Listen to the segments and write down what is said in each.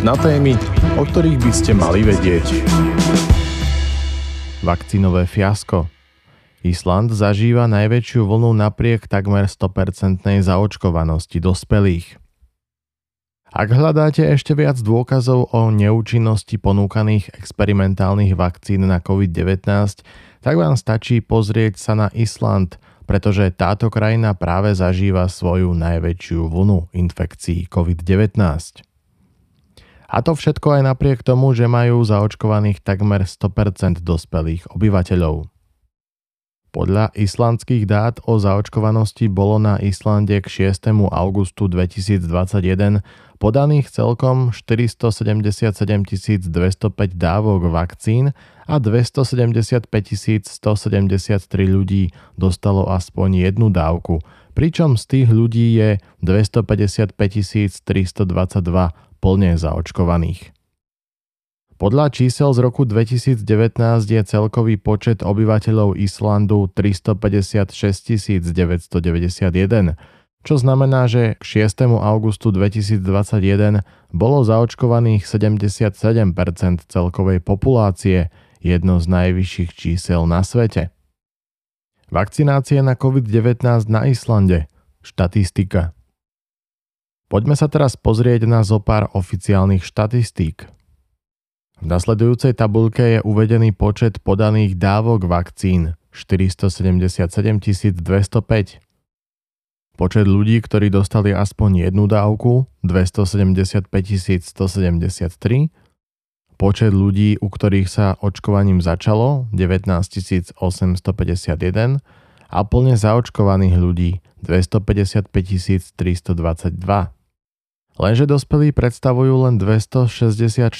Na témy, o ktorých by ste mali vedieť. Vakcínové fiasko. Island zažíva najväčšiu vlnu napriek takmer 100% zaočkovanosti dospelých. Ak hľadáte ešte viac dôkazov o neúčinnosti ponúkaných experimentálnych vakcín na COVID-19, tak vám stačí pozrieť sa na Island – pretože táto krajina práve zažíva svoju najväčšiu vlnu infekcií COVID-19. A to všetko aj napriek tomu, že majú zaočkovaných takmer 100% dospelých obyvateľov. Podľa islandských dát o zaočkovanosti bolo na Islande k 6. augustu 2021 podaných celkom 477 205 dávok vakcín a 275 173 ľudí dostalo aspoň jednu dávku, pričom z tých ľudí je 255 322 plne zaočkovaných. Podľa čísel z roku 2019 je celkový počet obyvateľov Islandu 356 991, čo znamená, že k 6. augustu 2021 bolo zaočkovaných 77% celkovej populácie, jedno z najvyšších čísel na svete. Vakcinácie na COVID-19 na Islande. Štatistika. Poďme sa teraz pozrieť na zo pár oficiálnych štatistík. V nasledujúcej tabulke je uvedený počet podaných dávok vakcín 477 205. Počet ľudí, ktorí dostali aspoň jednu dávku 275 173. Počet ľudí, u ktorých sa očkovaním začalo 19 851 a plne zaočkovaných ľudí 255 322. Lenže dospelí predstavujú len 264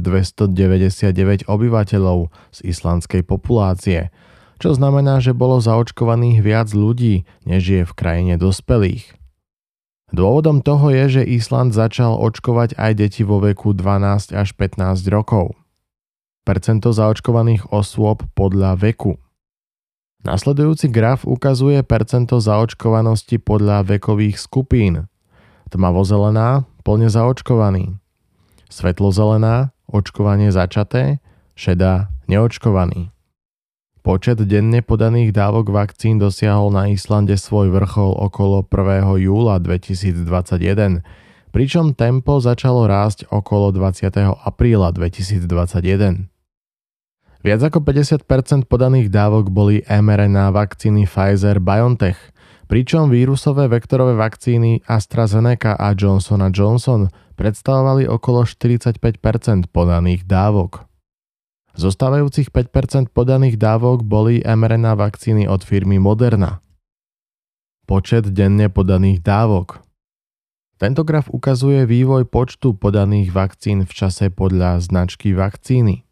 299 obyvateľov z islandskej populácie, čo znamená, že bolo zaočkovaných viac ľudí, než je v krajine dospelých. Dôvodom toho je, že Island začal očkovať aj deti vo veku 12 až 15 rokov. Percento zaočkovaných osôb podľa veku. Nasledujúci graf ukazuje percento zaočkovanosti podľa vekových skupín – tmavozelená, plne zaočkovaný. Svetlozelená, očkovanie začaté, šedá, neočkovaný. Počet denne podaných dávok vakcín dosiahol na Islande svoj vrchol okolo 1. júla 2021, pričom tempo začalo rásť okolo 20. apríla 2021. Viac ako 50% podaných dávok boli mRNA vakcíny Pfizer-BioNTech – pričom vírusové vektorové vakcíny AstraZeneca a Johnson Johnson predstavovali okolo 45% podaných dávok. Zostávajúcich 5% podaných dávok boli mRNA vakcíny od firmy Moderna. Počet denne podaných dávok Tento graf ukazuje vývoj počtu podaných vakcín v čase podľa značky vakcíny.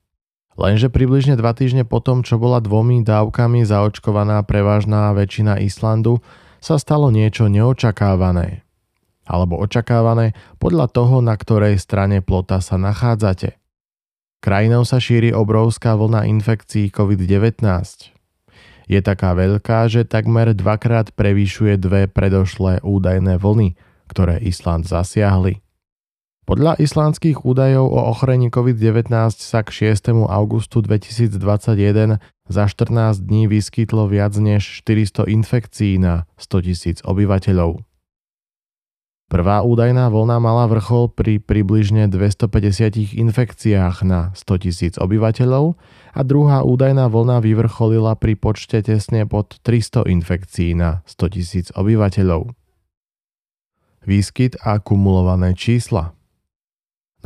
Lenže približne dva týždne potom, čo bola dvomi dávkami zaočkovaná prevažná väčšina Islandu, sa stalo niečo neočakávané. Alebo očakávané podľa toho, na ktorej strane plota sa nachádzate. Krajinou sa šíri obrovská vlna infekcií COVID-19. Je taká veľká, že takmer dvakrát prevýšuje dve predošlé údajné vlny, ktoré Island zasiahli. Podľa islandských údajov o ochorení COVID-19 sa k 6. augustu 2021 za 14 dní vyskytlo viac než 400 infekcií na 100 tisíc obyvateľov. Prvá údajná vlna mala vrchol pri približne 250 infekciách na 100 tisíc obyvateľov a druhá údajná vlna vyvrcholila pri počte tesne pod 300 infekcií na 100 tisíc obyvateľov. Výskyt a kumulované čísla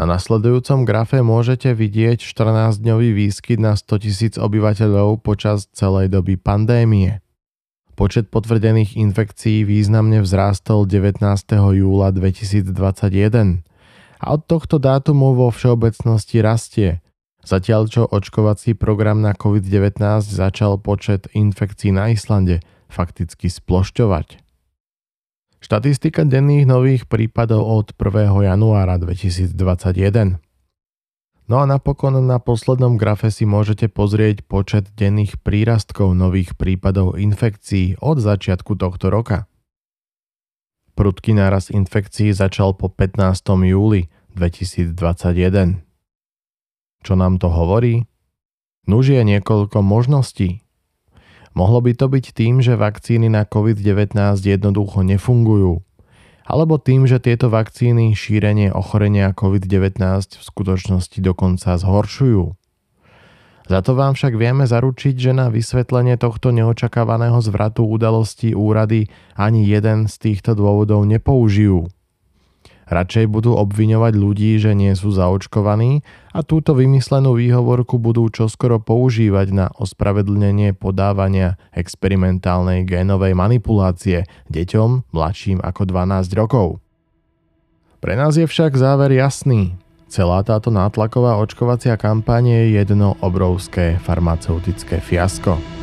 na nasledujúcom grafe môžete vidieť 14-dňový výskyt na 100 tisíc obyvateľov počas celej doby pandémie. Počet potvrdených infekcií významne vzrástol 19. júla 2021 a od tohto dátumu vo všeobecnosti rastie, zatiaľ čo očkovací program na COVID-19 začal počet infekcií na Islande fakticky splošťovať. Štatistika denných nových prípadov od 1. januára 2021. No a napokon na poslednom grafe si môžete pozrieť počet denných prírastkov nových prípadov infekcií od začiatku tohto roka. Prudký náraz infekcií začal po 15. júli 2021. Čo nám to hovorí? Nuž je niekoľko možností. Mohlo by to byť tým, že vakcíny na COVID-19 jednoducho nefungujú. Alebo tým, že tieto vakcíny šírenie ochorenia COVID-19 v skutočnosti dokonca zhoršujú. Za to vám však vieme zaručiť, že na vysvetlenie tohto neočakávaného zvratu udalostí úrady ani jeden z týchto dôvodov nepoužijú. Radšej budú obviňovať ľudí, že nie sú zaočkovaní a túto vymyslenú výhovorku budú čoskoro používať na ospravedlnenie podávania experimentálnej génovej manipulácie deťom mladším ako 12 rokov. Pre nás je však záver jasný. Celá táto nátlaková očkovacia kampaň je jedno obrovské farmaceutické fiasko.